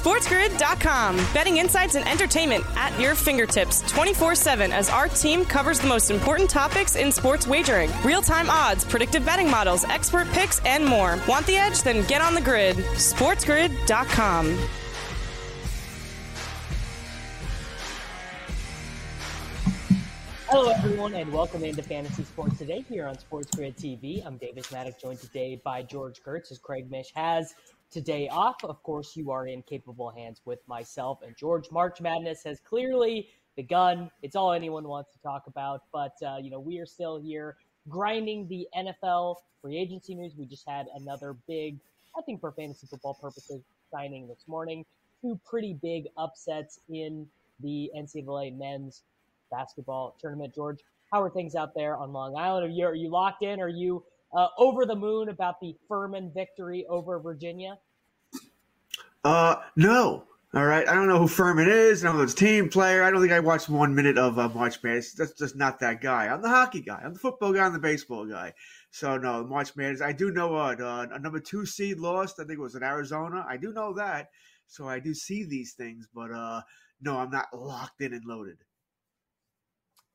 SportsGrid.com. Betting insights and entertainment at your fingertips 24 7 as our team covers the most important topics in sports wagering real time odds, predictive betting models, expert picks, and more. Want the edge? Then get on the grid. SportsGrid.com. Hello, everyone, and welcome into Fantasy Sports Today here on Sports Grid TV. I'm Davis Mattek, joined today by George Kurtz, as Craig Mish has today off. Of course, you are in capable hands with myself and George. March Madness has clearly begun. It's all anyone wants to talk about, but uh, you know we are still here grinding the NFL free agency news. We just had another big, I think, for fantasy football purposes, signing this morning. Two pretty big upsets in the NCAA men's basketball tournament. George, how are things out there on Long Island? Are you are you locked in? Are you uh, over the moon about the Furman victory over Virginia? Uh, no. All right. I don't know who Furman is. I don't know his team player. I don't think I watched one minute of uh, March Madness. That's just not that guy. I'm the hockey guy. I'm the football guy. I'm the baseball guy. So no, March Madness. I do know what uh, a number two seed lost. I think it was in Arizona. I do know that. So I do see these things, but uh, no, I'm not locked in and loaded.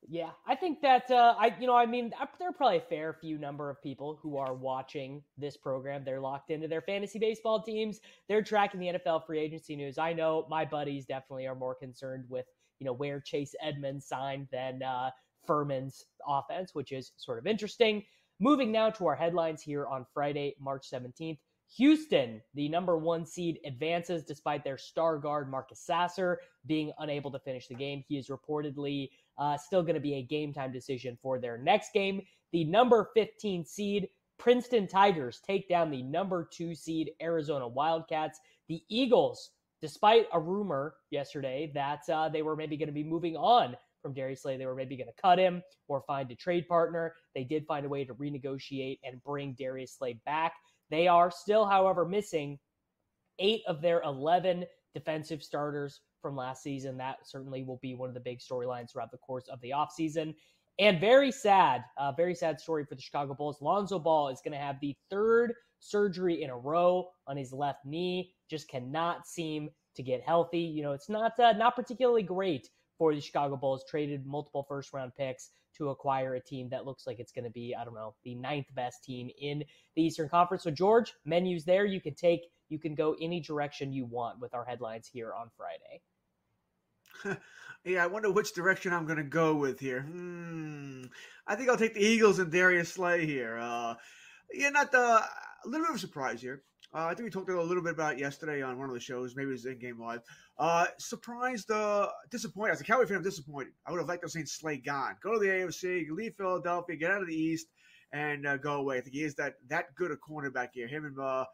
Yeah, I think that uh, I, you know, I mean, there are probably a fair few number of people who are watching this program. They're locked into their fantasy baseball teams. They're tracking the NFL free agency news. I know my buddies definitely are more concerned with, you know, where Chase Edmonds signed than uh, Furman's offense, which is sort of interesting. Moving now to our headlines here on Friday, March 17th. Houston, the number one seed, advances despite their star guard Marcus Sasser being unable to finish the game. He is reportedly uh, still going to be a game time decision for their next game. The number 15 seed, Princeton Tigers, take down the number two seed, Arizona Wildcats. The Eagles, despite a rumor yesterday that uh, they were maybe going to be moving on from Darius Slay, they were maybe going to cut him or find a trade partner. They did find a way to renegotiate and bring Darius Slay back. They are still, however, missing eight of their 11 defensive starters from last season. That certainly will be one of the big storylines throughout the course of the offseason. And very sad, uh, very sad story for the Chicago Bulls. Lonzo Ball is going to have the third surgery in a row on his left knee. Just cannot seem to get healthy. You know, it's not uh, not particularly great for the Chicago Bulls. Traded multiple first round picks to acquire a team that looks like it's going to be, I don't know, the ninth best team in the Eastern Conference. So, George, menus there. You can take, you can go any direction you want with our headlines here on Friday. yeah, I wonder which direction I'm going to go with here. Hmm. I think I'll take the Eagles and Darius Slay here. Uh, yeah, not the, a little bit of a surprise here. Uh, I think we talked a little bit about yesterday on one of the shows. Maybe it was in game live. Uh, surprised, uh, disappointed. As a Cowboy fan, I'm disappointed. I would have liked to have seen Slay gone. Go to the AFC, leave Philadelphia, get out of the East, and uh, go away. I think he is that that good a cornerback here. Him and uh,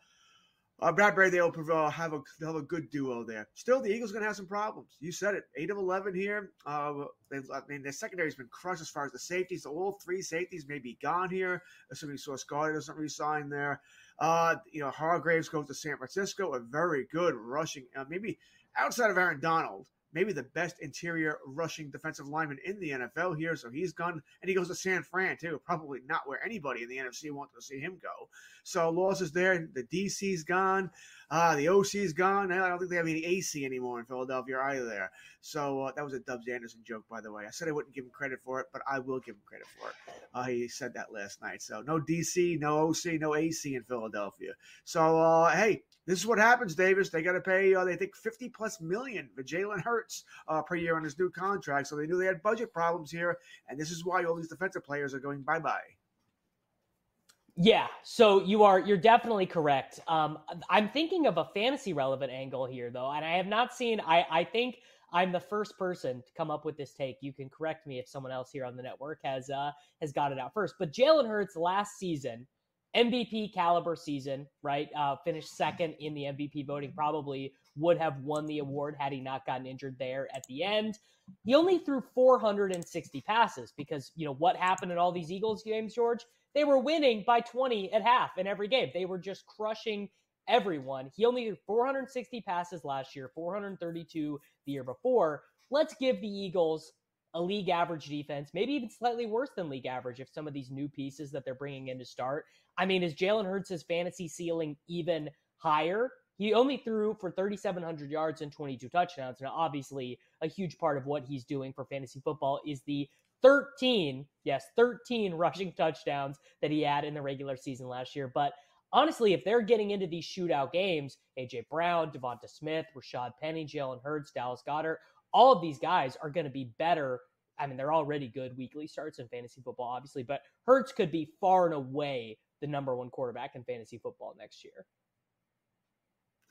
uh, Bradberry, they'll uh, have a have a good duo there. Still, the Eagles are going to have some problems. You said it. Eight of eleven here. Uh, I mean, their secondary's been crushed as far as the safeties. All three safeties may be gone here, assuming Sauce Gardner doesn't resign there. Uh, you know, Hargreaves goes to San Francisco, a very good rushing, uh, maybe outside of Aaron Donald maybe the best interior rushing defensive lineman in the NFL here. So he's gone, and he goes to San Fran too. Probably not where anybody in the NFC wants to see him go. So losses there. The DC's gone. Uh, the OC's gone. I don't think they have any AC anymore in Philadelphia either. So uh, that was a Dubs Anderson joke, by the way. I said I wouldn't give him credit for it, but I will give him credit for it. Uh, he said that last night. So no DC, no OC, no AC in Philadelphia. So uh, hey, this is what happens, Davis. They got to pay, uh, they think, 50 plus million for Jalen Hurts uh, per year on his new contract. So they knew they had budget problems here. And this is why all these defensive players are going bye bye. Yeah, so you are you're definitely correct. Um, I'm thinking of a fantasy relevant angle here though, and I have not seen. I I think I'm the first person to come up with this take. You can correct me if someone else here on the network has uh has got it out first. But Jalen Hurts last season MVP caliber season, right? Uh, finished second in the MVP voting. Probably would have won the award had he not gotten injured there at the end. He only threw 460 passes because, you know, what happened in all these Eagles games, George? They were winning by 20 at half in every game. They were just crushing everyone. He only threw 460 passes last year, 432 the year before. Let's give the Eagles a league average defense, maybe even slightly worse than league average if some of these new pieces that they're bringing in to start. I mean, is Jalen Hurts' fantasy ceiling even higher? He only threw for 3,700 yards and 22 touchdowns. Now, obviously, a huge part of what he's doing for fantasy football is the 13, yes, 13 rushing touchdowns that he had in the regular season last year. But honestly, if they're getting into these shootout games, AJ Brown, DeVonta Smith, Rashaad Penny, Jalen Hurts, Dallas Goedert, all of these guys are going to be better. I mean, they're already good weekly starts in fantasy football, obviously, but Hurts could be far and away the number one quarterback in fantasy football next year.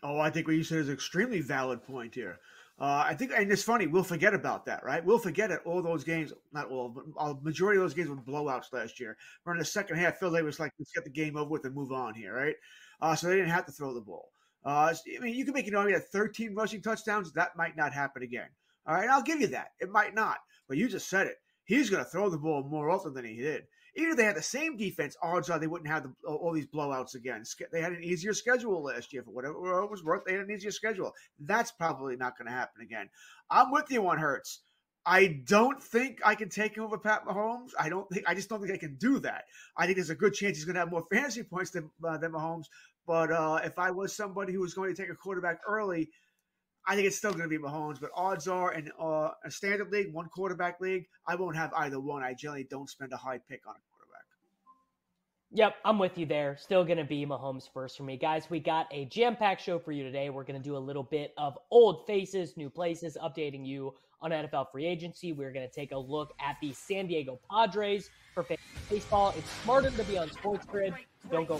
Oh, I think what you said is an extremely valid point here. Uh, I think, and it's funny, we'll forget about that, right? We'll forget it. All those games, not all, but a majority of those games were blowouts last year. Where in the second half, Phil Davis was like, let's get the game over with and move on here, right? Uh, so they didn't have to throw the ball. Uh, I mean, you can make an argument that 13 rushing touchdowns, that might not happen again. All right, I'll give you that. It might not, but you just said it. He's going to throw the ball more often than he did. If they had the same defense, odds are they wouldn't have the, all these blowouts again. They had an easier schedule last year for whatever it was worth. They had an easier schedule. That's probably not going to happen again. I'm with you on Hurts. I don't think I can take over Pat Mahomes. I don't think I just don't think I can do that. I think there's a good chance he's going to have more fantasy points than uh, than Mahomes. But uh, if I was somebody who was going to take a quarterback early, I think it's still going to be Mahomes. But odds are, in uh, a standard league, one quarterback league, I won't have either one. I generally don't spend a high pick on a quarterback. Yep, I'm with you there. Still going to be Mahomes first for me. Guys, we got a jam packed show for you today. We're going to do a little bit of old faces, new places, updating you on NFL free agency. We're going to take a look at the San Diego Padres for baseball. It's smarter to be on Sports Grid. Don't go.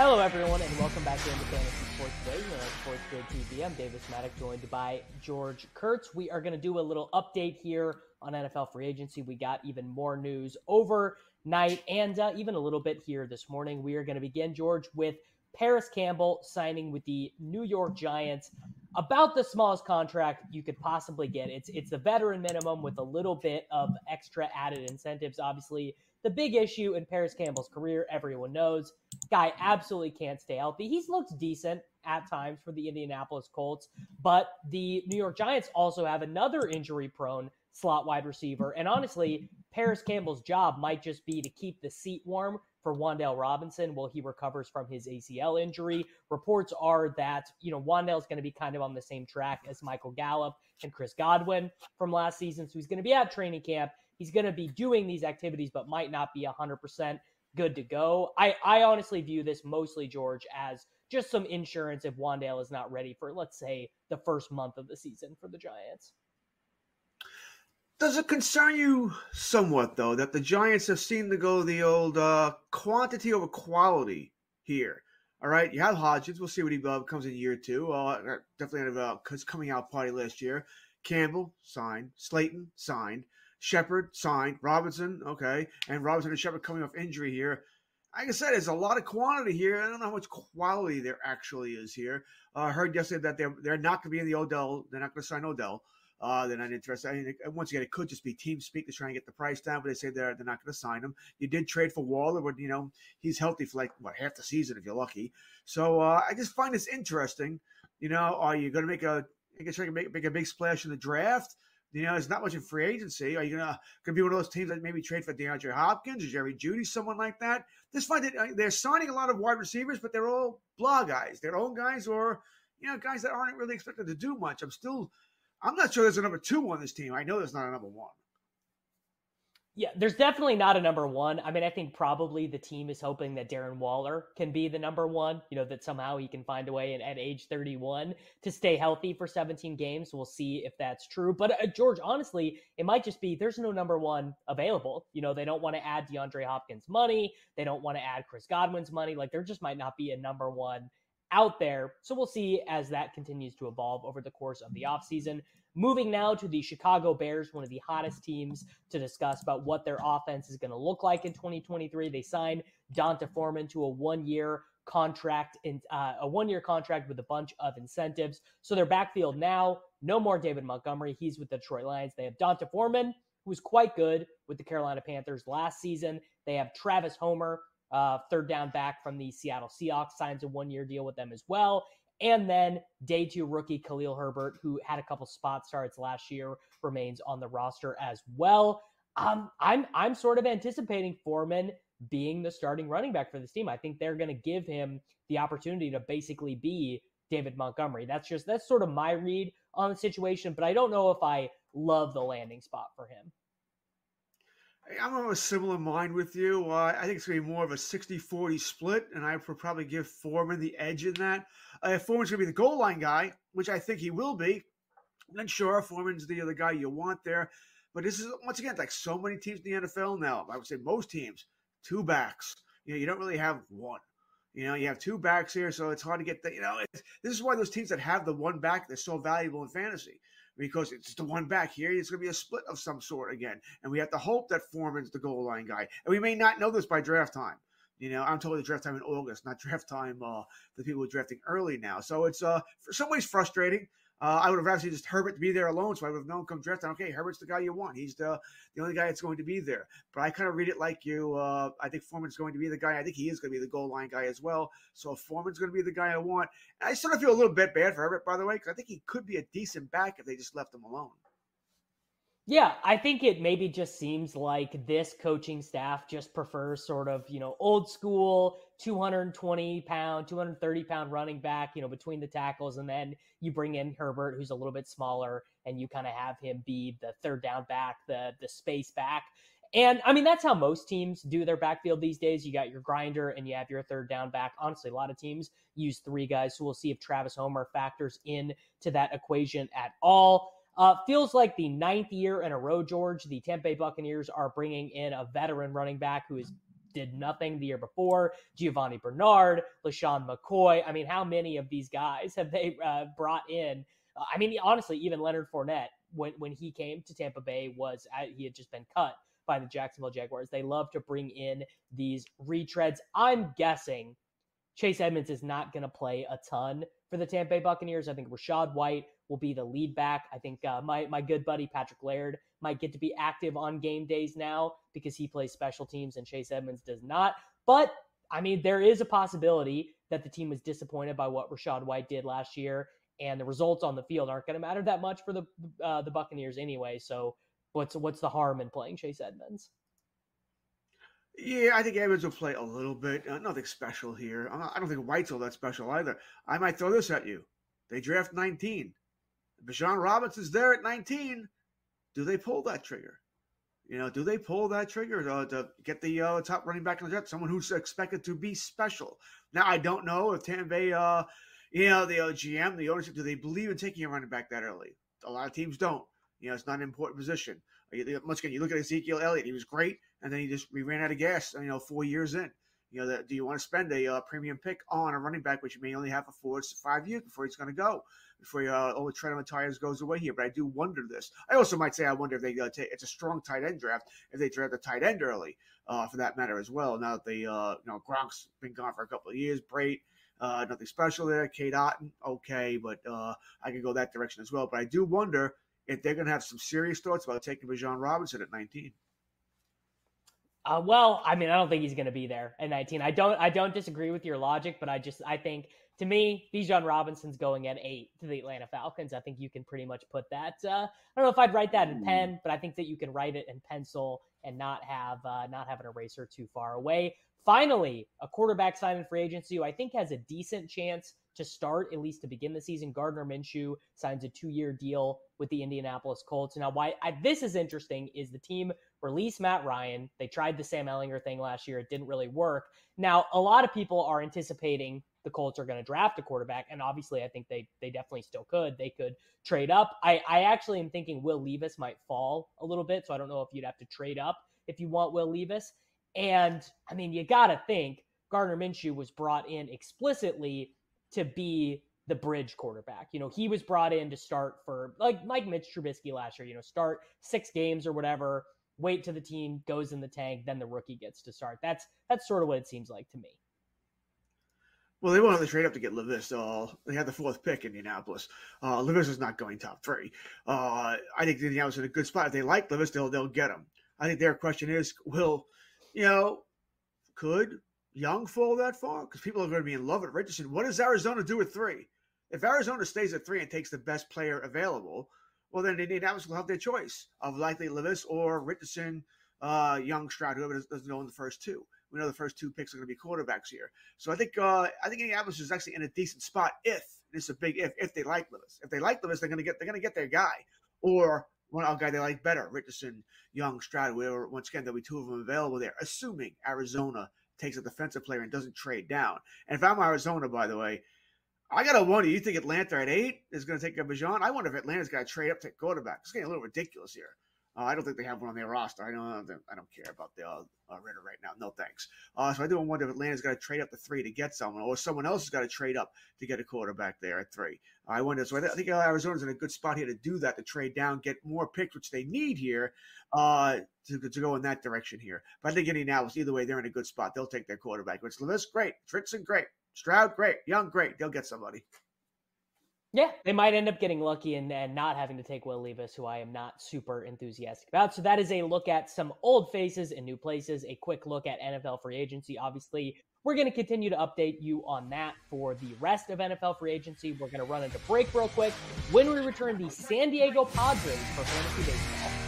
Hello, everyone, and welcome back to Fantasy Sports Today on Sports Grid TV. I'm Davis Mattek, joined by George Kurtz. We are going to do a little update here on NFL free agency. We got even more news overnight and uh, even a little bit here this morning. We are going to begin, George, with Paris Campbell signing with the New York Giants. About the smallest contract you could possibly get. It's it's a veteran minimum with a little bit of extra added incentives. Obviously, the big issue in Paris Campbell's career, everyone knows, guy absolutely can't stay healthy. He's looked decent at times for the Indianapolis Colts, but the New York Giants also have another injury prone slot wide receiver. And honestly, Paris Campbell's job might just be to keep the seat warm for Wan'Dale Robinson while he recovers from his ACL injury. Reports are that, you know, Wan'Dale's going to be kind of on the same track as Michael Gallup and Chris Godwin from last season. So he's going to be at training camp. He's going to be doing these activities, but might not be 100% good to go. I, I honestly view this mostly, George, as just some insurance if Wan'Dale is not ready for, let's say, the first month of the season for the Giants. Does it concern you somewhat, though, that the Giants have seemed to go the old uh, quantity over quality here? All right, you have Hodgins. We'll see what he uh, comes in year two. Uh, definitely had a uh, coming out party last year. Campbell signed. Slayton signed. Shepard signed. Robinson, okay, and Robinson and Shepard coming off injury here. Like I said, there's a lot of quantity here. I don't know how much quality there actually is here. Uh, I heard yesterday that they're they're not going to be in the Odell. They're not going to sign Odell uh, they're not interested. I mean, once again, it could just be team speak to try and get the price down, but they say they're they're not going to sign him. You did trade for Waller, but you know he's healthy for like what half the season if you're lucky. So uh, I just find this interesting. You know, are you going to make a make a, make, make a big splash in the draft? You know, there's not much in free agency. Are you gonna gonna be one of those teams that maybe trade for DeAndre Hopkins or Jerry Jeudy, someone like that? Just find that uh, they're signing a lot of wide receivers, but they're all blah guys. They're own guys or you know guys that aren't really expected to do much. I'm still I'm not sure there's a number two on this team. I know there's not a number one. Yeah, there's definitely not a number one. I mean, I think probably the team is hoping that Darren Waller can be the number one, you know, that somehow he can find a way at, at age 31 to stay healthy for 17 games. We'll see if that's true. But uh, George, honestly, it might just be there's no number one available. You know, they don't want to add DeAndre Hopkins' money. They don't want to add Chris Godwin's money. Like, there just might not be a number one out there. So we'll see as that continues to evolve over the course of the offseason. Moving now to the Chicago Bears, one of the hottest teams to discuss about what their offense is going to look like in 2023. They signed D'Onta Foreman to a one-year contract in uh, a one-year contract with a bunch of incentives. So their backfield now, no more David Montgomery. He's with the Detroit Lions. They have D'Onta Foreman, who was quite good with the Carolina Panthers last season. They have Travis Homer, uh, third down back from the Seattle Seahawks, signs a one year deal with them as well. And then day two rookie Khalil Herbert, who had a couple spot starts last year, remains on the roster as well. Um, I'm I'm sort of anticipating Foreman being the starting running back for this team. I think they're going to give him the opportunity to basically be David Montgomery. That's just that's sort of my read on the situation, but I don't know if I love the landing spot for him. I'm of a similar mind with you. Uh, I think it's going to be more of a 60 40 split, and I would probably give Foreman the edge in that. Uh, if Foreman's going to be the goal line guy, which I think he will be, then sure, Foreman's the other guy you want there. But this is, once again, like so many teams in the NFL now, I would say most teams, two backs. You know, you don't really have one. You know, you have two backs here, so it's hard to get the, you know, this is why those teams that have the one back, they're so valuable in fantasy because it's the one back here. It's going to be a split of some sort again. And we have to hope that Foreman's the goal line guy. And we may not know this by draft time. You know, I'm the draft time in August, not draft time uh, the people are drafting early now. So it's uh, for some ways frustrating. Uh, I would have rather just Herbert to be there alone, so I would have known come draft. Okay, Herbert's the guy you want. He's the the only guy that's going to be there. But I kind of read it like you. Uh, I think Foreman's going to be the guy. I think he is going to be the goal line guy as well. So Foreman's going to be the guy I want, I sort of feel a little bit bad for Herbert, by the way, because I think he could be a decent back if they just left him alone. Yeah, I think it maybe just seems like this coaching staff just prefers sort of, you know, old school 220 pound, 230 pound running back, you know, between the tackles. And then you bring in Herbert, who's a little bit smaller, and you kind of have him be the third down back, the, the space back. And I mean, that's how most teams do their backfield these days. You got your grinder and you have your third down back. Honestly, a lot of teams use three guys. So we'll see if Travis Homer factors in to that equation at all. Uh, feels like the ninth year in a row, George. The Tampa Bay Buccaneers are bringing in a veteran running back who is did nothing the year before. Giovani Bernard, LeSean McCoy. I mean, how many of these guys have they uh, brought in? I mean, honestly, even Leonard Fournette, when when he came to Tampa Bay, was uh, he had just been cut by the Jacksonville Jaguars. They love to bring in these retreads. I'm guessing Chase Edmonds is not going to play a ton for the Tampa Bay Buccaneers. I think Rachaad White will be the lead back. I think uh, my my good buddy Patrick Laird might get to be active on game days now because he plays special teams and Chase Edmonds does not. But I mean, there is a possibility that the team was disappointed by what Rachaad White did last year, and the results on the field aren't going to matter that much for the uh, the Buccaneers anyway. So, what's what's the harm in playing Chase Edmonds? Yeah, I think Edmonds will play a little bit. Uh, nothing special here. I don't think White's all that special either. I might throw this at you. They draft 19. Bijan Robinson's there at 19. Do they pull that trigger? You know, do they pull that trigger to, to get the uh, top running back in the draft? Someone who's expected to be special. Now, I don't know if Tampa Bay, uh, you know, the uh, GM, the ownership, do they believe in taking a running back that early? A lot of teams don't. You know, it's not an important position. Once again, you look at Ezekiel Elliott; he was great, and then he just we ran out of gas. You know, four years in. You know, that, do you want to spend a uh, premium pick on a running back, which you may only have for four to five years before he's going to go, before uh, all the tread on the tires goes away here? But I do wonder this. I also might say I wonder if they uh, take it's a strong tight end draft if they draft a tight end early, uh, for that matter as well. Now that they, uh, you know, Gronk's been gone for a couple of years, Brate. Uh, nothing special there. Cade Otton, okay, but uh, I could go that direction as well. But I do wonder if they're going to have some serious thoughts about taking Bijan Robinson at 19. Uh, well, I mean, I don't think he's going to be there at 19. I don't, I don't disagree with your logic, but I just, I think to me, Bijan Robinson's going at eight to the Atlanta Falcons. I think you can pretty much put that. Uh, I don't know if I'd write that in pen, but I think that you can write it in pencil and not have, uh, not have an eraser too far away. Finally, a quarterback signed in free agency who I think has a decent chance to start, at least to begin the season. Gardner Minshew signs a two year deal with the Indianapolis Colts. Now, why I, this is interesting is the team released Matt Ryan. They tried the Sam Ehlinger thing last year, it didn't really work. Now, a lot of people are anticipating the Colts are going to draft a quarterback, and obviously, I think they they definitely still could. They could trade up. I I actually am thinking Will Levis might fall a little bit, so I don't know if you'd have to trade up if you want Will Levis. And I mean, you got to think Gardner Minshew was brought in explicitly to be the bridge quarterback. You know, he was brought in to start for like like Mitch Trubisky last year, you know, start six games or whatever, wait till the team goes in the tank, then the rookie gets to start. That's that's sort of what it seems like to me. Well, they have to trade up to get Levis. Uh, they had the fourth pick in Indianapolis. Uh, Levis is not going top three. Uh, I think Indianapolis is in a good spot. If they like Levis, they'll they'll get him. I think their question is, will you know, could Young fall that far? Because people are going to be in love with Richardson. What does Arizona do at three? If Arizona stays at three and takes the best player available, well, then Indianapolis will have their choice of likely Levis or Richardson, uh, Young, Stroud, whoever doesn't know in the first two. We know the first two picks are going to be quarterbacks here. So I think uh, I think Indianapolis is actually in a decent spot if this is a big if if they like Levis. If they like Levis, they're going to get they're going to get their guy or one a guy they like better, Richardson, Young, Stroud. Where once again there'll be two of them available there, assuming Arizona takes a defensive player and doesn't trade down. And if I'm Arizona, by the way, I gotta wonder. You think Atlanta at eight is going to take a Bijan? I wonder if Atlanta's got to trade up to quarterback. It's getting a little ridiculous here. Uh, I don't think they have one on their roster. I don't. I don't care about the uh, uh, Ridder right now. No thanks. Uh, so I do wonder if Atlanta's got to trade up to three to get someone, or someone else has got to trade up to get a quarterback there at three. I wonder. So I, th- I think Arizona's in a good spot here to do that, to trade down, get more picks, which they need here uh, to, to go in that direction here. But I think Indianapolis, either way, they're in a good spot. They'll take their quarterback. Which Levis, great. Richardson, great. Stroud, great. Young, great. They'll get somebody. Yeah, they might end up getting lucky and, and not having to take Will Levis, who I am not super enthusiastic about. So that is a look at some old faces and new places, a quick look at NFL free agency. Obviously, we're going to continue to update you on that for the rest of NFL free agency. We're going to run into break real quick. When we return, the San Diego Padres for fantasy baseball.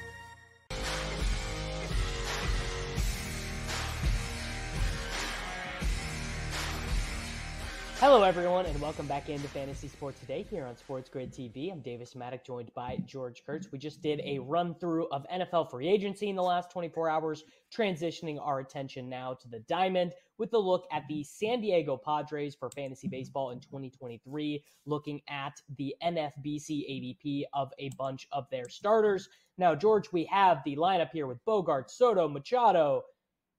Hello, everyone, and welcome back into Fantasy Sports Today here on Sports Grid TV. I'm Davis Mattek, joined by George Kurtz. We just did a run through of NFL free agency in the last 24 hours, transitioning our attention now to the diamond with a look at the San Diego Padres for fantasy baseball in 2023, looking at the NFBC ADP of a bunch of their starters. Now, George, we have the lineup here with Bogart, Soto, Machado,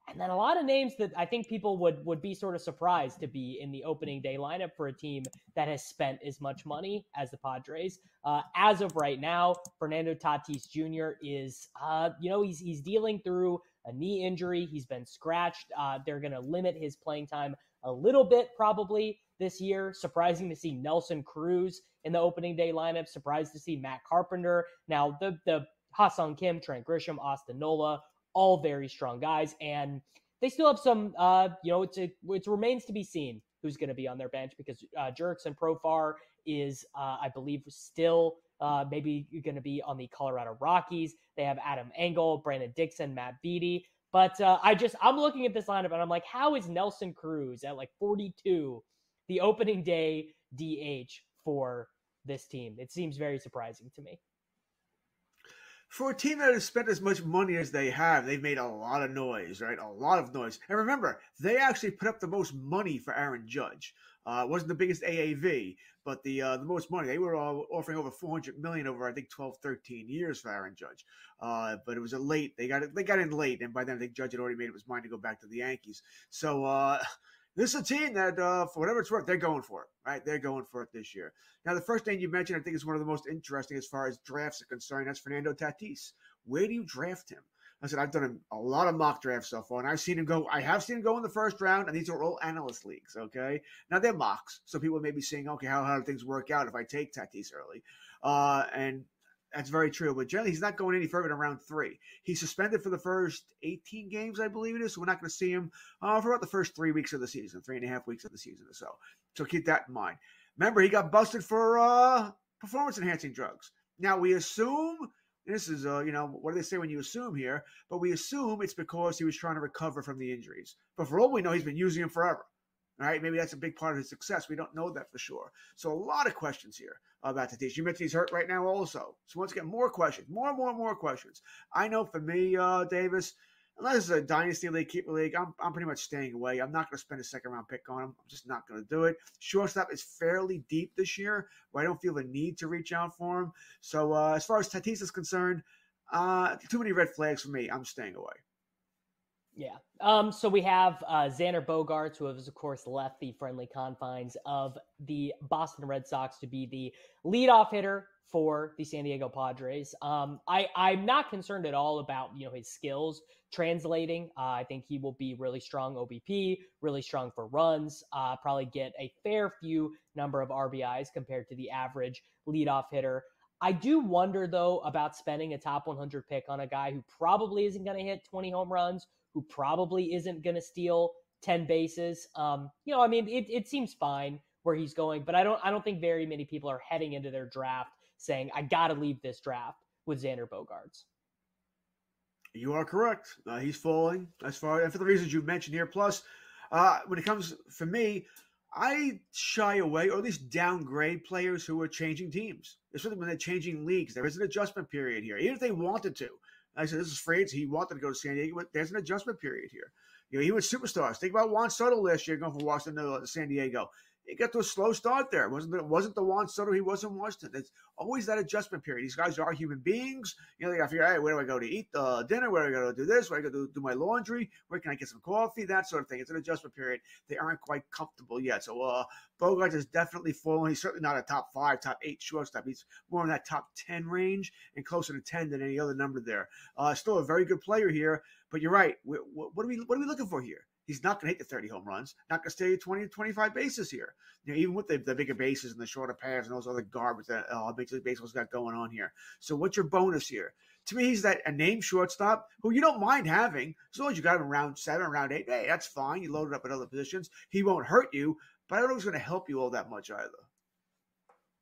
and then a lot of names that I think people would would be sort of surprised to be in the opening day lineup for a team that has spent as much money as the Padres. Uh, as of right now, Fernando Tatis Jr. is, uh, you know, he's he's dealing through a knee injury. He's been scratched. Uh, they're going to limit his playing time a little bit probably this year. Surprising to see Nelson Cruz in the opening day lineup. Surprised to see Matt Carpenter. Now the the Ha-Seong Kim, Trent Grisham, Austin Nola all very strong guys, and they still have some. Uh, you know, it's a, it remains to be seen who's going to be on their bench because uh, Jurickson Profar is, uh, I believe, still uh, maybe going to be on the Colorado Rockies. They have Adam Engel, Brandon Dixon, Matt Beaty. But uh, I just I'm looking at this lineup and I'm like, how is Nelson Cruz at like 42 the opening day DH for this team? It seems very surprising to me for a team that has spent as much money as they have, they've made a lot of noise, right? A lot of noise. And remember, they actually put up the most money for Aaron Judge. Uh, wasn't the biggest AAV, but the uh, the most money. They were offering over 400 million over I think 12, 13 years for Aaron Judge. Uh, but it was a late. They got it. They got in late, and by then I think Judge had already made up his mind to go back to the Yankees. So uh, this is a team that, uh, for whatever it's worth, they're going for it, right? They're going for it this year. Now, the first name you mentioned, I think, is one of the most interesting as far as drafts are concerned. That's Fernando Tatis. Where do you draft him? I said, I've done a, lot of mock drafts so far, and I've seen him go. I have seen him go in the first round, and these are all analyst leagues, okay? Now, they're mocks, so people may be saying, okay, how, how do things work out if I take Tatis early? Uh, and that's very true. But generally, he's not going any further than round three. He's suspended for the first 18 games, I believe it is. So we're not going to see him uh, for about the first three weeks of the season, three and a half weeks of the season or so. So keep that in mind. Remember, he got busted for uh, performance enhancing drugs. Now, we assume. This is, uh, you know, what do they say when you assume here? But we assume it's because he was trying to recover from the injuries. But for all we know, he's been using them forever. All right, maybe that's a big part of his success. We don't know that for sure. So a lot of questions here about Tatis. You mentioned he's hurt right now, also. So once again, more questions, more and more and more questions. I know for me, uh, Davis, unless it's a dynasty league, keeper league, I'm, I'm pretty much staying away. I'm not going to spend a second round pick on him. I'm just not going to do it. Shortstop is fairly deep this year, where I don't feel the need to reach out for him. So uh, as far as Tatis is concerned, uh, too many red flags for me. I'm staying away. Yeah. Um, so we have uh, Xander Bogaerts, who has, of course, left the friendly confines of the Boston Red Sox to be the leadoff hitter for the San Diego Padres. Um, I, I'm not concerned at all about you know his skills translating. Uh, I think he will be really strong OBP, really strong for runs. Uh, probably get a fair few number of RBIs compared to the average leadoff hitter. I do wonder though about spending a top 100 pick on a guy who probably isn't going to hit 20 home runs, who probably isn't going to steal 10 bases. Um, you know, I mean, it, it seems fine where he's going, but I don't I don't think very many people are heading into their draft saying I got to leave this draft with Xander Bogaerts. You are correct. Uh, he's falling as far and for the reasons you mentioned here. Plus, uh, when it comes for me, I shy away or at least downgrade players who are changing teams, especially when they're changing leagues. There is an adjustment period here, even if they wanted to. I said, this is Frades. He wanted to go to San Diego, but there's an adjustment period here. You know, he was superstars. Think about Juan Soto last year going from Washington to San Diego he got to a slow start there. It wasn't it wasn't the Juan Soto he was in Washington. It's always that adjustment period. These guys are human beings. You know, they got to figure, hey, where do I go to eat uh, dinner? Where do I go to do this? Where do I go to do my laundry? Where can I get some coffee? That sort of thing. It's an adjustment period. They aren't quite comfortable yet. So uh, Bogart is definitely falling. He's certainly not a top five, top eight shortstop. He's more in that top ten range and closer to ten than any other number there. Uh, still a very good player here. But you're right. What are we what are we looking for here? He's not going to hit the 30 home runs, not going to stay at 20 25 bases here. You know, even with the, the bigger bases and the shorter pads and all those other garbage that uh, Major League Baseball's got going on here. So what's your bonus here? To me, he's that a name shortstop who you don't mind having as long as you got him around seven, around eight. Hey, that's fine. You load it up at other positions. He won't hurt you, but I don't know he's going to help you all that much either.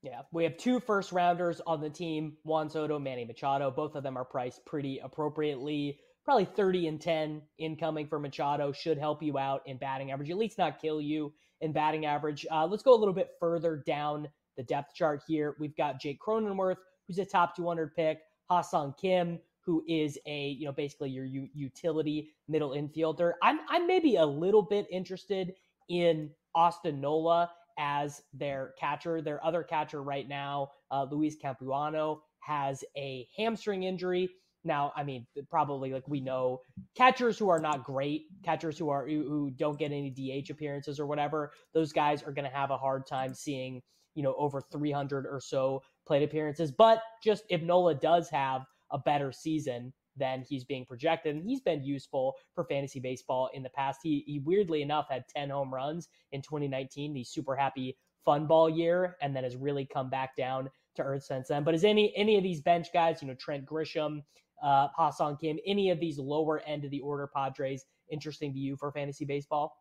Yeah, we have two first rounders on the team Juan Soto, Manny Machado. Both of them are priced pretty appropriately probably 30 and 10 incoming for Machado should help you out in batting average, at least not kill you in batting average. Uh, let's go a little bit further down the depth chart here. We've got Jake Cronenworth, who's a top 200 pick, Ha-Seong Kim, who is a you know basically your u- utility middle infielder. I'm I'm maybe a little bit interested in Austin Nola as their catcher. Their other catcher right now, uh, Luis Campusano, has a hamstring injury. Now, I mean, probably like we know catchers who are not great, catchers who are who don't get any DH appearances or whatever, those guys are going to have a hard time seeing, you know, over 300 or so plate appearances. But just if Nola does have a better season than he's being projected, and he's been useful for fantasy baseball in the past. He he weirdly enough had 10 home runs in 2019, the super happy fun ball year, and then has really come back down to earth since then. But is any any of these bench guys, you know, Trent Grisham, uh, Ha-Seong Kim, any of these lower end of the order Padres interesting to you for fantasy baseball?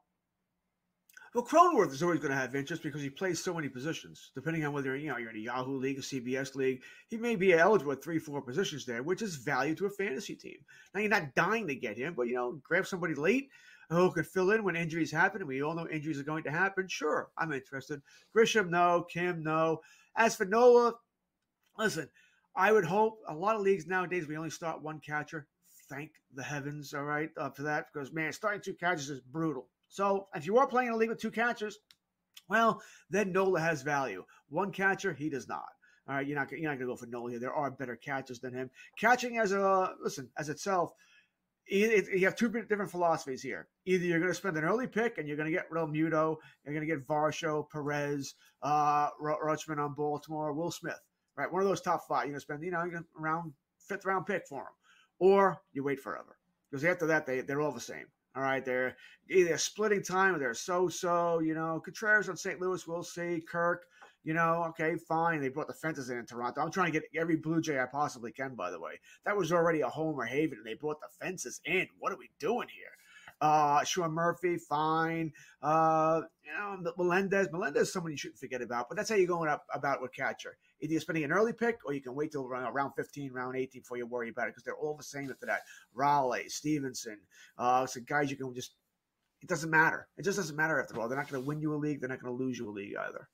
Well, Cronenworth is always going to have interest because he plays so many positions. Depending on whether you know you're in a Yahoo league, a CBS league, he may be eligible at three, four positions there, which is value to a fantasy team. Now you're not dying to get him, but you know, grab somebody late who can fill in when injuries happen. And we all know injuries are going to happen. Sure, I'm interested. Grisham, no. Kim, no. As for Nola, listen, I would hope a lot of leagues nowadays we only start one catcher. Thank the heavens, all right, uh, for that because man, starting two catchers is brutal. So if you are playing a league with two catchers, well, then Nola has value. One catcher, he does not. All right, you're not you're not gonna go for Nola here. There are better catchers than him. Catching as a listen as itself, it, you have two different philosophies here. Either you're going to spend an early pick and you're going to get Realmuto, you're going to get Varsho, Perez, uh, Rutschman on Baltimore, Will Smith right? One of those top five. You're gonna spend, you know, around fifth round pick for them, or you wait forever because after that they they're all the same. All right, they're either splitting time or they're so-so. You know, Contreras on St. Louis, we'll see. Kirk, you know, okay, fine. They brought the fences in in Toronto. I'm trying to get every Blue Jay I possibly can. By the way, that was already a homer haven, and they brought the fences in. What are we doing here? Uh, Sean Murphy, fine. Uh, you know, Melendez. Melendez is someone you shouldn't forget about, but that's how you're going up about with catcher. Either you're spending an early pick or you can wait till around, around 15, round 18 before you worry about it because they're all the same after that. Raleigh, Stephenson, uh, some guys you can just, it doesn't matter. It just doesn't matter after all. They're not going to win you a league. They're not going to lose you a league either.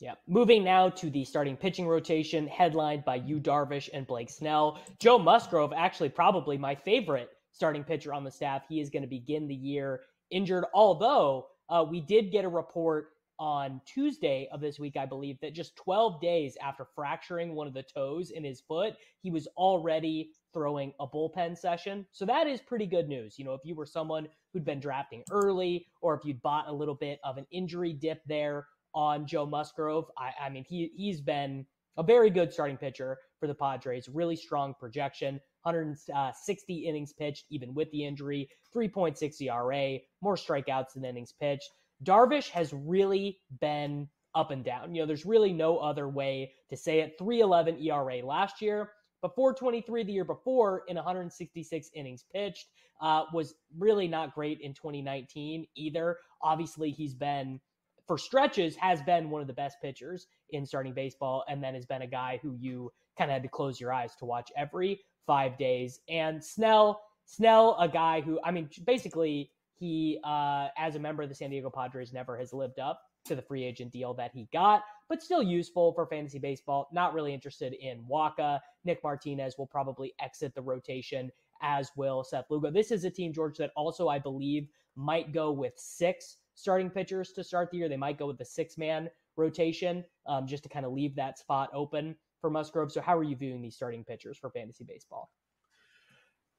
Yeah. Moving now to the starting pitching rotation, headlined by Yu Darvish and Blake Snell. Joe Musgrove, actually, probably my favorite starting pitcher on the staff. He is going to begin the year injured, although uh, we did get a report on Tuesday of this week, I believe, that just 12 days after fracturing one of the toes in his foot, he was already throwing a bullpen session. So that is pretty good news. You know, if you were someone who'd been drafting early or if you'd bought a little bit of an injury dip there on Joe Musgrove, I, I mean, he, he's been a very good starting pitcher for the Padres, really strong projection. 160 innings pitched, even with the injury, 3.6 ERA, more strikeouts than innings pitched. Darvish has really been up and down. You know, there's really no other way to say it. 311 ERA last year, but 423 the year before in 166 innings pitched. Uh, was really not great in 2019 either. Obviously, he's been for stretches has been one of the best pitchers in starting baseball, and then has been a guy who you kind of had to close your eyes to watch every five days. And Snell, Snell, a guy who I mean, basically he, uh, as a member of the San Diego Padres, never has lived up to the free agent deal that he got, but still useful for fantasy baseball. Not really interested in Wacha. Nick Martinez will probably exit the rotation, as will Seth Lugo. This is a team, George, that also, I believe, might go with six starting pitchers to start the year. They might go with the six man rotation um, just to kind of leave that spot open for Musgrove. So, how are you viewing these starting pitchers for fantasy baseball?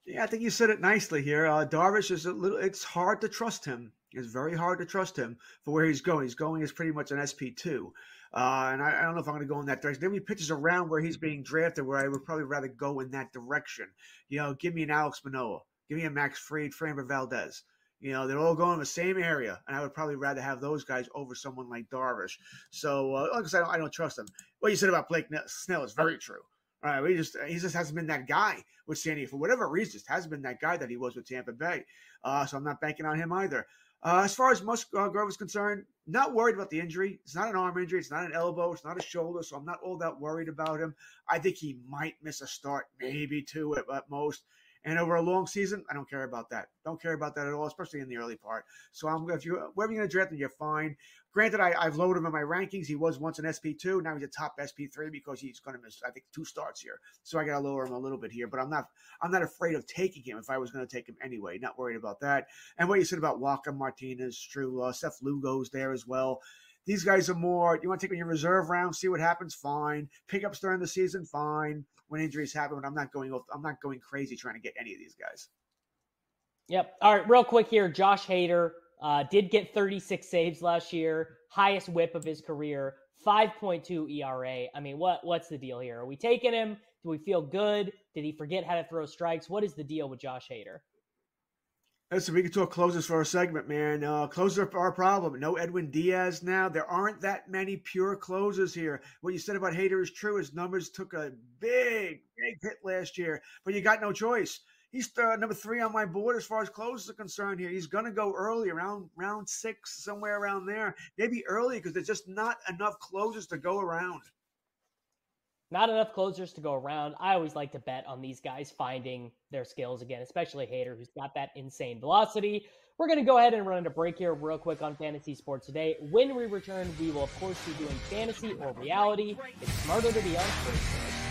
Yeah, I think you said it nicely here. Uh, Darvish is a little. It's hard to trust him. It's very hard to trust him for where he's going. He's going as pretty much an SP two, uh, and I, I, don't know if I'm going to go in that direction. There be pitches around where he's being drafted where I would probably rather go in that direction. You know, give me an Alex Manoah, give me a Max Fried, Framber Valdez. You know, they're all going in the same area, and I would probably rather have those guys over someone like Darvish. So, uh, like I said, I don't, I don't trust them. What you said about Blake Snell is very true. All right, we just he just hasn't been that guy with San Diego for whatever reason. Just hasn't been that guy that he was with Tampa Bay. Uh, so I'm not banking on him either. Uh, as far as Musgrove is concerned, not worried about the injury. It's not an arm injury. It's not an elbow. It's not a shoulder. So I'm not all that worried about him. I think he might miss a start, maybe two at, at most. And over a long season, I don't care about that. Don't care about that at all, especially in the early part. So I'm if you wherever you're to draft him, you're fine. Granted, I, have loaded him in my rankings. He was once an SP2. Now he's a top SP3 because he's to miss, I think, two starts here. So I got to lower him a little bit here. But I'm not, I'm not afraid of taking him if I was to take him anyway. Not worried about that. And what you said about Wacha Martinez, true. Uh, Seth Lugo's there as well. These guys are more. You want to take in your reserve round, see what happens. Fine. Pickups during the season. Fine. When injuries happen, but I'm not going. I'm not going crazy trying to get any of these guys. Yep. All right. Real quick here, Josh Hader uh, did get 36 saves last year, highest WHIP of his career, 5.2 ERA. I mean, what what's the deal here? Are we taking him? Do we feel good? Did he forget how to throw strikes? What is the deal with Josh Hader? Listen, we can talk closers for a segment, man. Uh, closers are a problem. No Edwin Diaz now. There aren't that many pure closers here. What you said about Hader is true. His numbers took a big, big hit last year, but you got no choice he's uh, number three on my board as far as closes are concerned here. He's going to go early, around round six, somewhere around there. Maybe early because there's just not enough closers to go around. Not enough closers to go around. I always like to bet on these guys finding their skills again, especially Hader, who's got that insane velocity. We're going to go ahead and run into break here real quick on Fantasy Sports today. When we return, we will, of course, be doing fantasy or reality. It's smarter to be on Sports.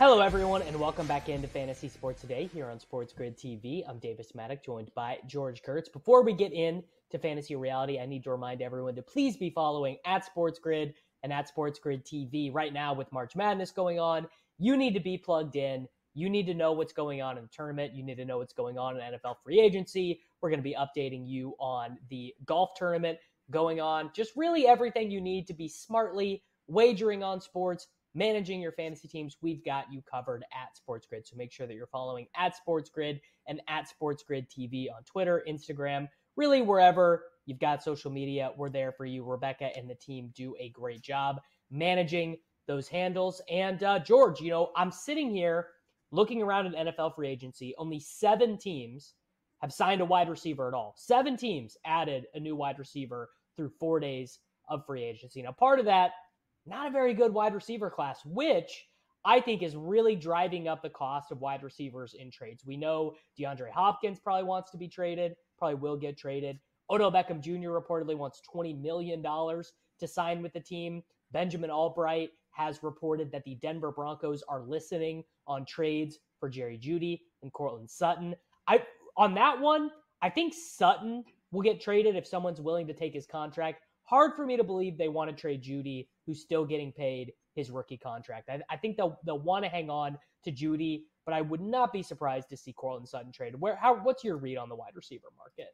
Hello, everyone, and welcome back into Fantasy Sports Today here on Sports Grid TV. I'm Davis Mattek, joined by George Kurtz. Before we get into Fantasy Reality, I need to remind everyone to please be following at Sports Grid and at Sports Grid TV. Right now, with March Madness going on, you need to be plugged in. You need to know what's going on in the tournament. You need to know what's going on in NFL free agency. We're going to be updating you on the golf tournament going on. Just really everything you need to be smartly wagering on sports managing your fantasy teams, we've got you covered at Sports Grid. So make sure that you're following at Sports Grid and at Sports Grid TV on Twitter, Instagram, really wherever you've got social media. We're there for you. Rebecca and the team do a great job managing those handles. And uh, George, you know, I'm sitting here looking around at NFL free agency. Only seven teams have signed a wide receiver at all. Seven teams added a new wide receiver through four days of free agency. Now, part of that not a very good wide receiver class, which I think is really driving up the cost of wide receivers in trades. We know DeAndre Hopkins probably wants to be traded, probably will get traded. Odell Beckham Jr. reportedly wants $20 million to sign with the team. Benjamin Allbright has reported that the Denver Broncos are listening on trades for Jerry Jeudy and Courtland Sutton. I on that one, I think Sutton will get traded if someone's willing to take his contract. Hard for me to believe they want to trade Jeudy, who's still getting paid his rookie contract. I, I think they'll they'll want to hang on to Jeudy, but I would not be surprised to see Courtland Sutton traded. Where how what's your read on the wide receiver market?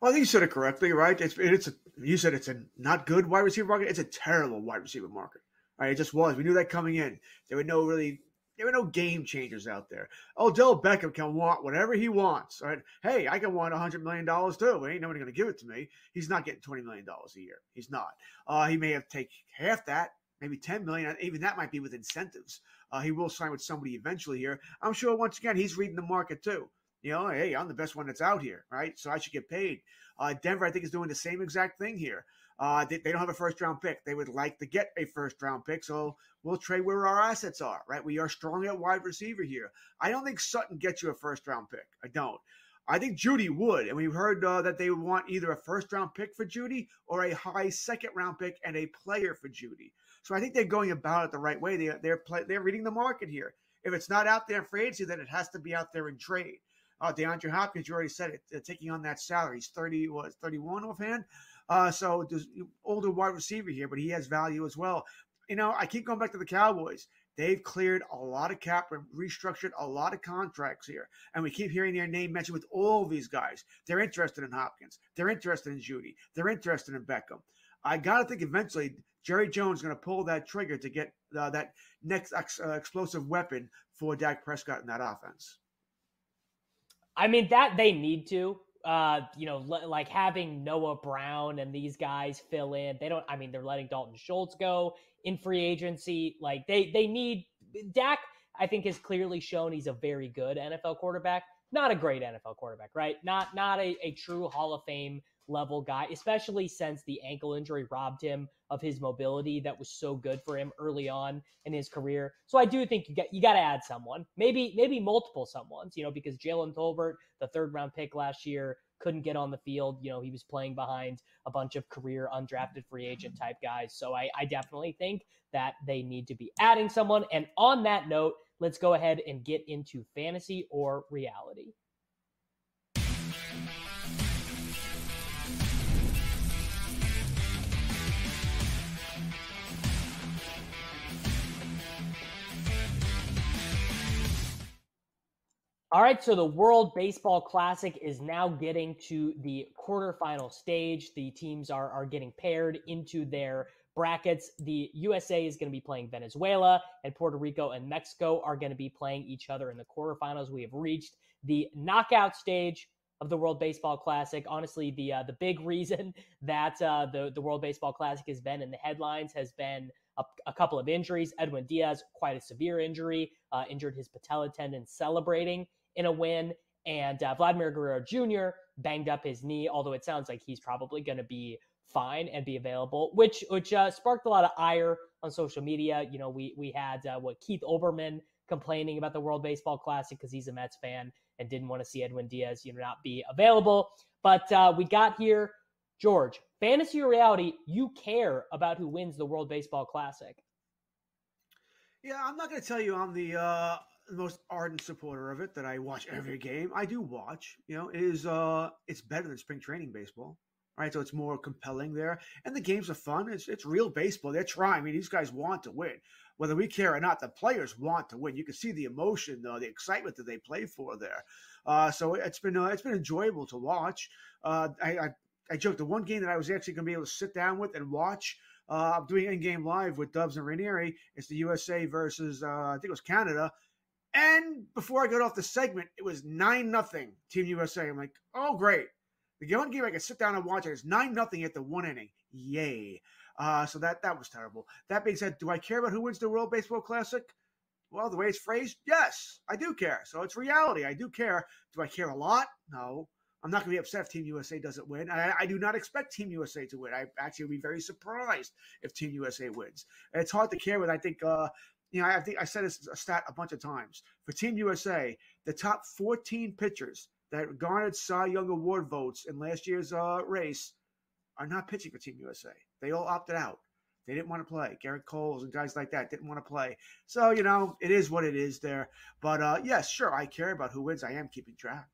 Well, I think you said it correctly, right? It's it's a, you said it's a not good wide receiver market. It's a terrible wide receiver market. Right? It just was. We knew that coming in. There were no really there are no game changers out there. Odell Beckham can want whatever he wants. Right? Hey, I can want hundred million dollars too. Ain't nobody going to give it to me. He's not getting twenty million dollars a year. He's not. Uh, he may have take half that, maybe ten million. Even that might be with incentives. Uh, he will sign with somebody eventually here. I'm sure. Once again, he's reading the market too. You know, hey, I'm the best one that's out here, right? So I should get paid. Uh, Denver, I think, is doing the same exact thing here. Uh, they, they, don't have a first round pick. They would like to get a first round pick. So we'll trade where our assets are, right? We are strong at wide receiver here. I don't think Sutton gets you a first round pick. I don't. I think Jeudy would. And we've heard uh, that they want either a first round pick for Jeudy or a high second round pick and a player for Jeudy. So I think they're going about it the right way. They, they're, play, they're reading the market here. If it's not out there in free agency, then it has to be out there in trade. Uh, DeAndre Hopkins, you already said it, uh, taking on that salary. He's 30, what, 31 offhand? Uh, so there's older wide receiver here, but he has value as well. You know, I keep going back to the Cowboys. They've cleared a lot of cap and restructured a lot of contracts here. And we keep hearing their name mentioned with all these guys. They're interested in Hopkins. They're interested in Jeudy. They're interested in Beckham. I got to think eventually Jerry Jones is going to pull that trigger to get uh, that next ex- uh, explosive weapon for Dak Prescott in that offense. I mean that they need to. Uh, you know, like having Noah Brown and these guys fill in. They don't. I mean, they're letting Dalton Schultz go in free agency. Like they they need Dak. I think has clearly shown he's a very good NFL quarterback. Not a great NFL quarterback, right? Not not a, a true Hall of Fame level guy, especially since the ankle injury robbed him of his mobility that was so good for him early on in his career. So I do think you got you got to add someone, maybe maybe multiple someones, you know, because Jalen Tolbert, the third round pick last year, couldn't get on the field. You know, he was playing behind a bunch of career undrafted free agent type guys. So I, I definitely think that they need to be adding someone. And on that note, let's go ahead and get into fantasy or reality. All right, so the World Baseball Classic is now getting to the quarterfinal stage. The teams are, are getting paired into their brackets. The USA is going to be playing Venezuela, and Puerto Rico and Mexico are going to be playing each other in the quarterfinals. We have reached the knockout stage of the World Baseball Classic. Honestly, the uh, the big reason that uh, the the World Baseball Classic has been in the headlines has been a, a couple of injuries. Edwin Diaz, quite a severe injury, uh, injured his patella tendon celebrating in a win. And uh, Vladimir Guerrero Jr. banged up his knee, although it sounds like he's probably going to be fine and be available, which which uh, sparked a lot of ire on social media. You know, we we had uh, what Keith Olbermann complaining about the World Baseball Classic because he's a Mets fan and didn't want to see Edwin Diaz, you know, not be available. But uh, we got here, George. Fantasy or reality? You care about who wins the World Baseball Classic? Yeah, I'm not going to tell you I'm the uh, the most ardent supporter of it that I watch every game. I do watch. You know, it is uh it's better than spring training baseball. Right, so it's more compelling there, and the games are fun. It's it's real baseball. They're trying. I mean, these guys want to win, whether we care or not. The players want to win. You can see the emotion, though, the excitement that they play for there. Uh, so it's been uh, it's been enjoyable to watch. Uh, I, I I joked the one game that I was actually going to be able to sit down with and watch. Uh, I'm doing in game live with Dubs and Ranieri. It's the USA versus uh, I think it was Canada, and before I got off the segment, it was nine nothing Team USA. I'm like, oh great. The one game I can sit down and watch it is nine nothing at the one inning. Yay! Uh, so that that was terrible. That being said, do I care about who wins the World Baseball Classic? Well, the way it's phrased, yes, I do care. So it's reality. I do care. Do I care a lot? No. I'm not going to be upset if Team USA doesn't win. I, I, do not expect Team USA to win. I actually would be very surprised if Team USA wins. It's hard to care when I think uh, you know, I think I said this a stat a bunch of times. For Team USA, the top 14 pitchers that garnered Cy Young Award votes in last year's uh, race are not pitching for Team USA. They all opted out. They didn't want to play. Gerrit Coles and guys like that didn't want to play. So, you know, it is what it is there. But uh, yes, sure, I care about who wins. I am keeping track.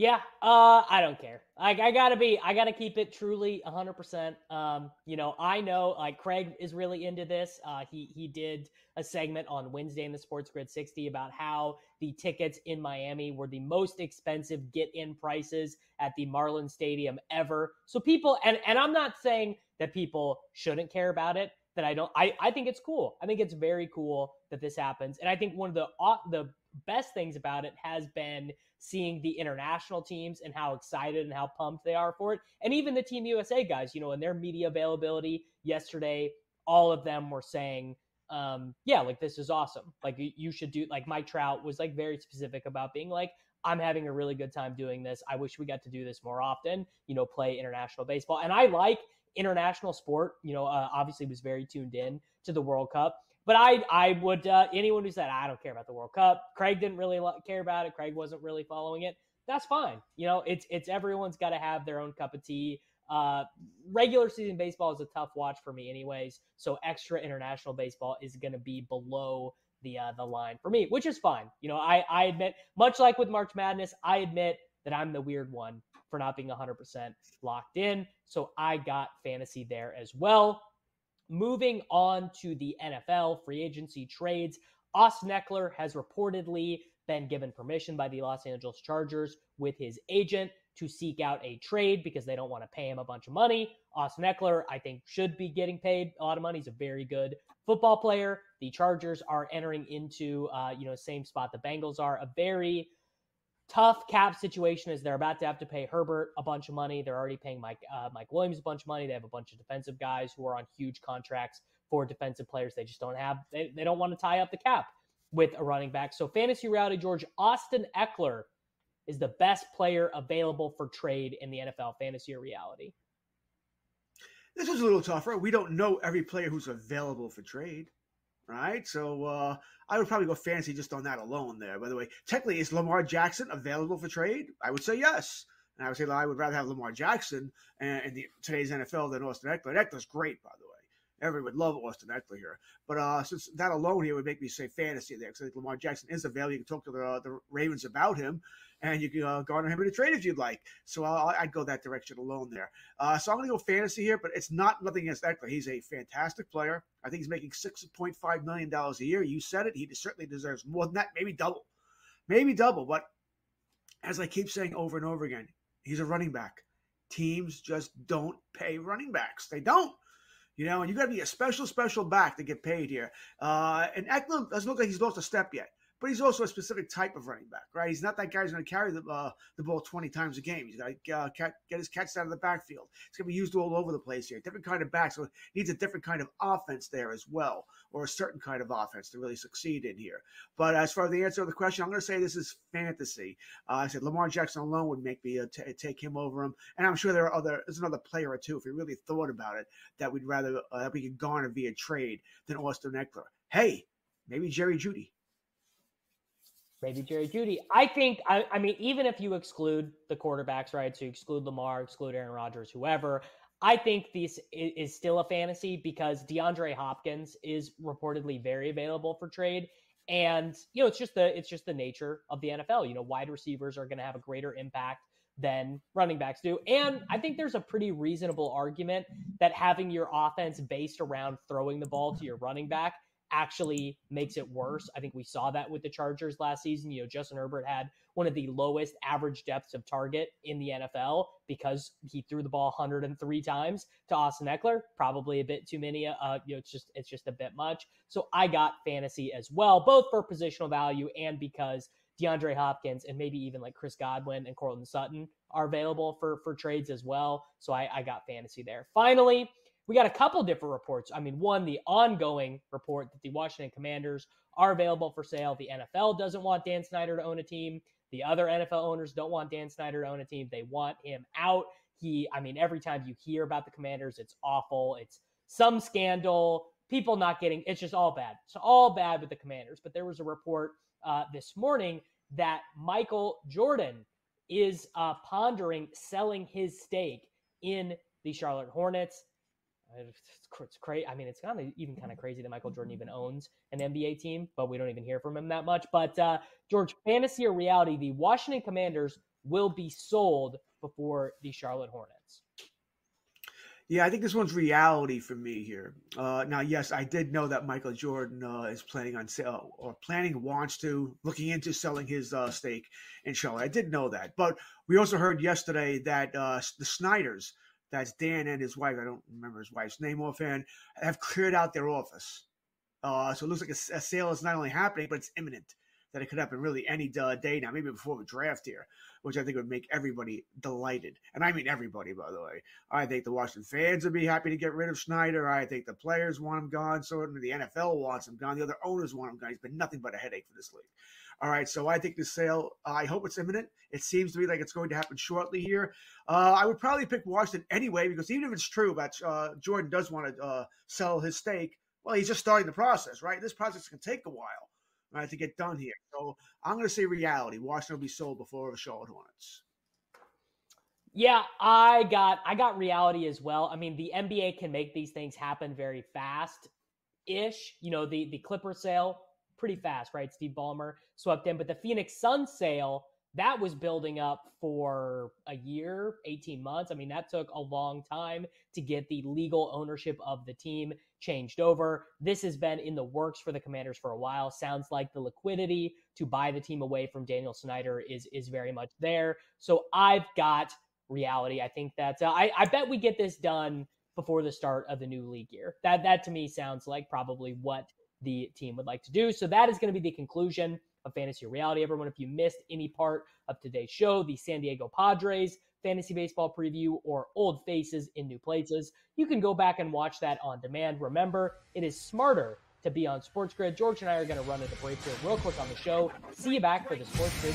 Yeah, uh, I don't care. I, I gotta be, I gotta keep it truly 100%. Um, you know, I know like Craig is really into this. Uh, he he did a segment on Wednesday in the Sports Grid 60 about how the tickets in Miami were the most expensive get-in prices at the Marlin Stadium ever. So people, and and I'm not saying that people shouldn't care about it. That I don't. I I think it's cool. I think it's very cool that this happens, and I think one of the the best things about it has been seeing the international teams and how excited and how pumped they are for it. And even the Team USA guys, you know, in their media availability yesterday, all of them were saying, um, yeah, like this is awesome. Like you should do like Mike Trout was like very specific about being like, I'm having a really good time doing this. I wish we got to do this more often, you know, play international baseball. And I like international sport, you know, uh, obviously was very tuned in to the World Cup. But I, I would uh, anyone who said I don't care about the World Cup, Craig didn't really care about it. Craig wasn't really following it. That's fine. You know, it's it's everyone's got to have their own cup of tea. Uh, regular season baseball is a tough watch for me, anyways. So extra international baseball is going to be below the uh, the line for me, which is fine. You know, I I admit, much like with March Madness, I admit that I'm the weird one for not being 100% locked in. So I got fantasy there as well. Moving on to the NFL free agency trades, Austin Ekeler has reportedly been given permission by the Los Angeles Chargers with his agent to seek out a trade because they don't want to pay him a bunch of money. Austin Ekeler, I think, should be getting paid a lot of money. He's a very good football player. The Chargers are entering into, uh, you know, same spot the Bengals are, a very tough cap situation as they're about to have to pay Herbert a bunch of money. They're already paying Mike uh, Mike Williams a bunch of money. They have a bunch of defensive guys who are on huge contracts for defensive players. They just don't have they, they don't want to tie up the cap with a running back. So fantasy reality, George Austin Ekeler is the best player available for trade in the NFL fantasy reality. This is a little tougher. We don't know every player who's available for trade right? So uh, I would probably go fancy just on that alone there. By the way, technically, is Lamar Jackson available for trade? I would say yes. And I would say well, I would rather have Lamar Jackson in the, today's NFL than Austin Ekeler. Ekeler's great, by the way. Everyone would love Austin Ekeler here. But uh, since that alone here would make me say fantasy there, because I think Lamar Jackson is available. You can talk to the, uh, the Ravens about him and you can uh, garner him in a trade if you'd like. So I'll, I'd go that direction alone there. Uh, so I'm going to go fantasy here, but it's not nothing against Ekeler. He's a fantastic player. I think he's making $6.5 million a year. You said it. He certainly deserves more than that, maybe double. Maybe double. But as I keep saying over and over again, he's a running back. Teams just don't pay running backs. They don't. You know, and you got to be a special, special back to get paid here. Uh, and Ekeler doesn't look like he's lost a step yet but he's also a specific type of running back, right? He's not that guy who's going to carry the uh, the ball 20 times a game. He's got to uh, get his catches out of the backfield. He's going to be used all over the place here. Different kind of back, so needs a different kind of offense there as well, or a certain kind of offense to really succeed in here. But as far as the answer to the question, I'm going to say this is fantasy. Uh, I said Lamar Jackson alone would make me uh, t- take him over him, and I'm sure there are other. There's another player or two if we really thought about it that we'd rather uh, that we could garner via trade than Austin Ekeler. Hey, maybe Jerry Jeudy maybe Jerry Jeudy. I think, I, I, mean, even if you exclude the quarterbacks, right? So you exclude Lamar, exclude Aaron Rodgers, whoever, I think this is, is still a fantasy because DeAndre Hopkins is reportedly very available for trade. And, you know, it's just the it's just the nature of the NFL. You know, wide receivers are going to have a greater impact than running backs do. And I think there's a pretty reasonable argument that having your offense based around throwing the ball to your running back actually makes it worse. I think we saw that with the Chargers last season. You know, Justin Herbert had one of the lowest average depths of target in the NFL because he threw the ball 103 times to Austin Ekeler, Probably a bit too many. Uh, you know, it's just it's just a bit much. So I got fantasy as well, both for positional value and because DeAndre Hopkins and maybe even like Chris Godwin and Courtland Sutton are available for for trades as well. So I, I got fantasy there. Finally, we got a couple different reports. I mean, one, the ongoing report that the Washington Commanders are available for sale. The NFL doesn't want Dan Snyder to own a team. The other NFL owners don't want Dan Snyder to own a team. They want him out. He, I mean, every time you hear about the Commanders, it's awful. It's some scandal, people not getting it's just all bad. It's all bad with the Commanders. But there was a report uh, this morning that Michael Jordan is uh, pondering selling his stake in the Charlotte Hornets. It's, it's crazy. I mean, it's kind of even kind of crazy that Michael Jordan even owns an NBA team, but we don't even hear from him that much. But uh, George, fantasy or reality, the Washington Commanders will be sold before the Charlotte Hornets. Yeah, I think this one's reality for me here. Uh, now, yes, I did know that Michael Jordan uh, is planning on sale or planning wants to looking into selling his uh, stake in Charlotte. I did know that, but we also heard yesterday that uh, the Snyders, that's Dan and his wife, I don't remember his wife's name offhand, have cleared out their office. Uh, so it looks like a, a sale is not only happening, but it's imminent that it could happen really any uh, day now, maybe before the draft here, which I think would make everybody delighted. And I mean everybody, by the way. I think the Washington fans would be happy to get rid of Schneider. I think the players want him gone. Certainly the NFL wants him gone. The other owners want him gone. He's been nothing but a headache for this league. All right, so I think the sale, uh, I hope it's imminent. It seems to me like it's going to happen shortly here. Uh, I would probably pick Washington anyway, because even if it's true that uh, Jordan does want to uh, sell his stake, well, he's just starting the process, right? This process can take a while right, to get done here. So I'm going to say reality. Washington will be sold before the Charlotte Hornets. Yeah, I got I got reality as well. I mean, the NBA can make these things happen very fast ish. You know, the the Clipper sale pretty fast, right? Steve Ballmer swept in, but the Phoenix Sun sale that was building up for a year, 18 months. I mean, that took a long time to get the legal ownership of the team changed over. This has been in the works for the Commanders for a while. Sounds like the liquidity to buy the team away from Daniel Snyder is is very much there. So I've got reality. I think that uh, I, I bet we get this done before the start of the new league year. That that to me sounds like probably what the team would like to do. So that is going to be the conclusion of Fantasy Reality. Everyone, if you missed any part of today's show, the San Diego Padres fantasy baseball preview or old faces in new places, you can go back and watch that on demand. Remember, it is smarter to be on Sports Grid. George and I are going to run into break here real quick on the show. See you back for the Sports Grid.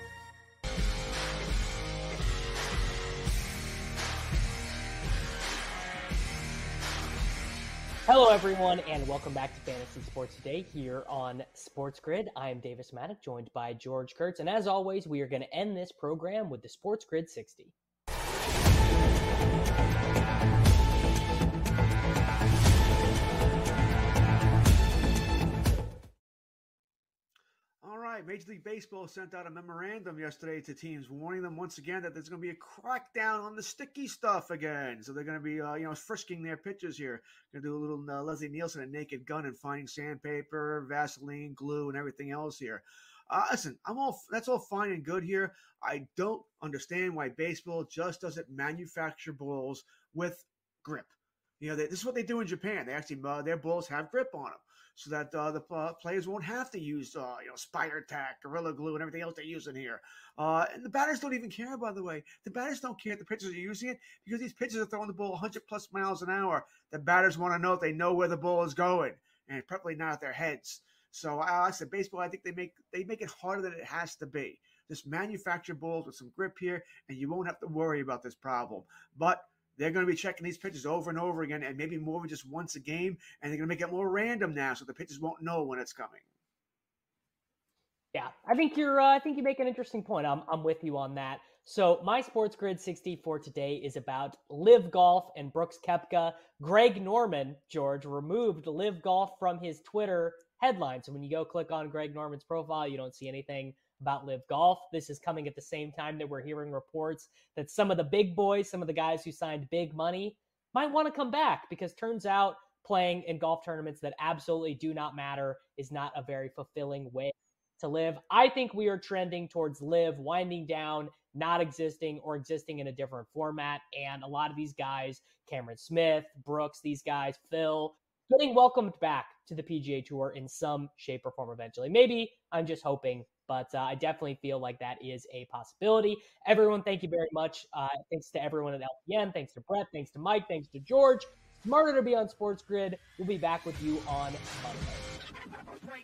Hello, everyone, and welcome back to Fantasy Sports Today here on Sports Grid. I am Davis Mattek, joined by George Kurtz, and as always, we are going to end this program with the Sports Grid 60. Right. Major League Baseball sent out a memorandum yesterday to teams warning them once again that there's going to be a crackdown on the sticky stuff again. So they're going to be, uh, you know, frisking their pitchers here. Going to do a little uh, Leslie Nielsen, a naked gun, and finding sandpaper, Vaseline, glue, and everything else here. Uh, listen, I'm all that's all fine and good here. I don't understand why baseball just doesn't manufacture balls with grip. You know, they, this is what they do in Japan. They actually uh, their balls have grip on them so that uh, the uh, players won't have to use uh, you know spider tack, gorilla glue, and everything else they're using here. Uh, and the batters don't even care, by the way. The batters don't care if the pitchers are using it because these pitchers are throwing the ball 100 plus miles an hour. The batters want to know if they know where the ball is going, and probably not at their heads. So uh, I said, baseball. I think they make they make it harder than it has to be. Just manufacture balls with some grip here, and you won't have to worry about this problem. But they're going to be checking these pitches over and over again, and maybe more than just once a game. And they're going to make it more random now, so the pitchers won't know when it's coming. Yeah, I think you're. Uh, I think you make an interesting point. I'm I'm with you on that. So my Sports Grid 60 for today is about LIV Golf and Brooks Koepka. Greg Norman, George, removed LIV Golf from his Twitter headline. So when you go click on Greg Norman's profile, you don't see anything about LIV Golf. This is coming at the same time that we're hearing reports that some of the big boys, some of the guys who signed big money, might want to come back because turns out playing in golf tournaments that absolutely do not matter is not a very fulfilling way to LIV. I think we are trending towards live winding down, not existing or existing in a different format. And a lot of these guys, Cameron Smith, Brooks, these guys, Phil, getting welcomed back to the PGA Tour in some shape or form eventually. Maybe I'm just hoping but uh, I definitely feel like that is a possibility. Everyone, thank you very much. Uh, thanks to everyone at LPN. Thanks to Brett. Thanks to Mike. Thanks to George. Smarter to be on Sports Grid. We'll be back with you on Monday.